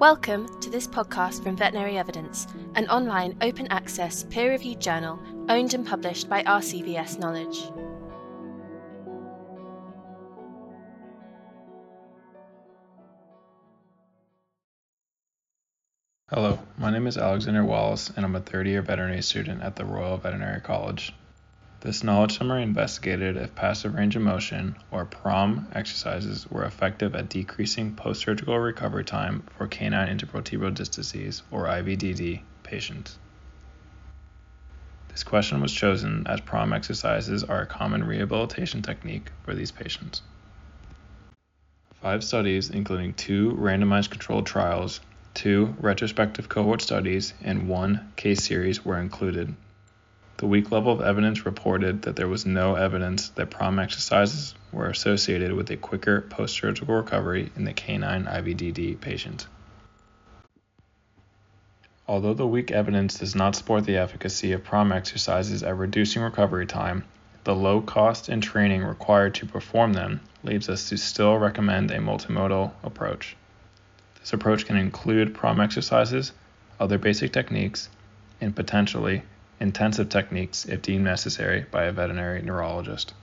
Welcome to this podcast from Veterinary Evidence, an online open access peer reviewed journal owned and published by RCVS Knowledge. Hello, my name is Alexander Wallace, and I'm a third year veterinary student at the Royal Veterinary College. This knowledge summary investigated if passive range of motion, or PROM, exercises were effective at decreasing post surgical recovery time for canine intervertebral disc disease, or IVDD, patients. This question was chosen as PROM exercises are a common rehabilitation technique for these patients. Five studies, including two randomized controlled trials, two retrospective cohort studies, and one case series, were included. The weak level of evidence reported that there was no evidence that PROM exercises were associated with a quicker post surgical recovery in the canine IVDD patient. Although the weak evidence does not support the efficacy of PROM exercises at reducing recovery time, the low cost and training required to perform them leads us to still recommend a multimodal approach. This approach can include PROM exercises, other basic techniques, and potentially intensive techniques if deemed necessary by a veterinary neurologist.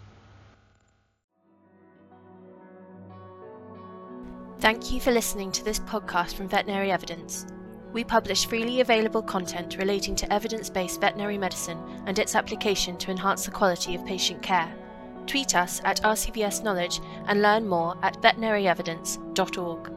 Thank you for listening to this podcast from Veterinary Evidence. We publish freely available content relating to evidence based veterinary medicine and its application to enhance the quality of patient care. Tweet us at RCVS Knowledge and learn more at veterinaryevidence.org.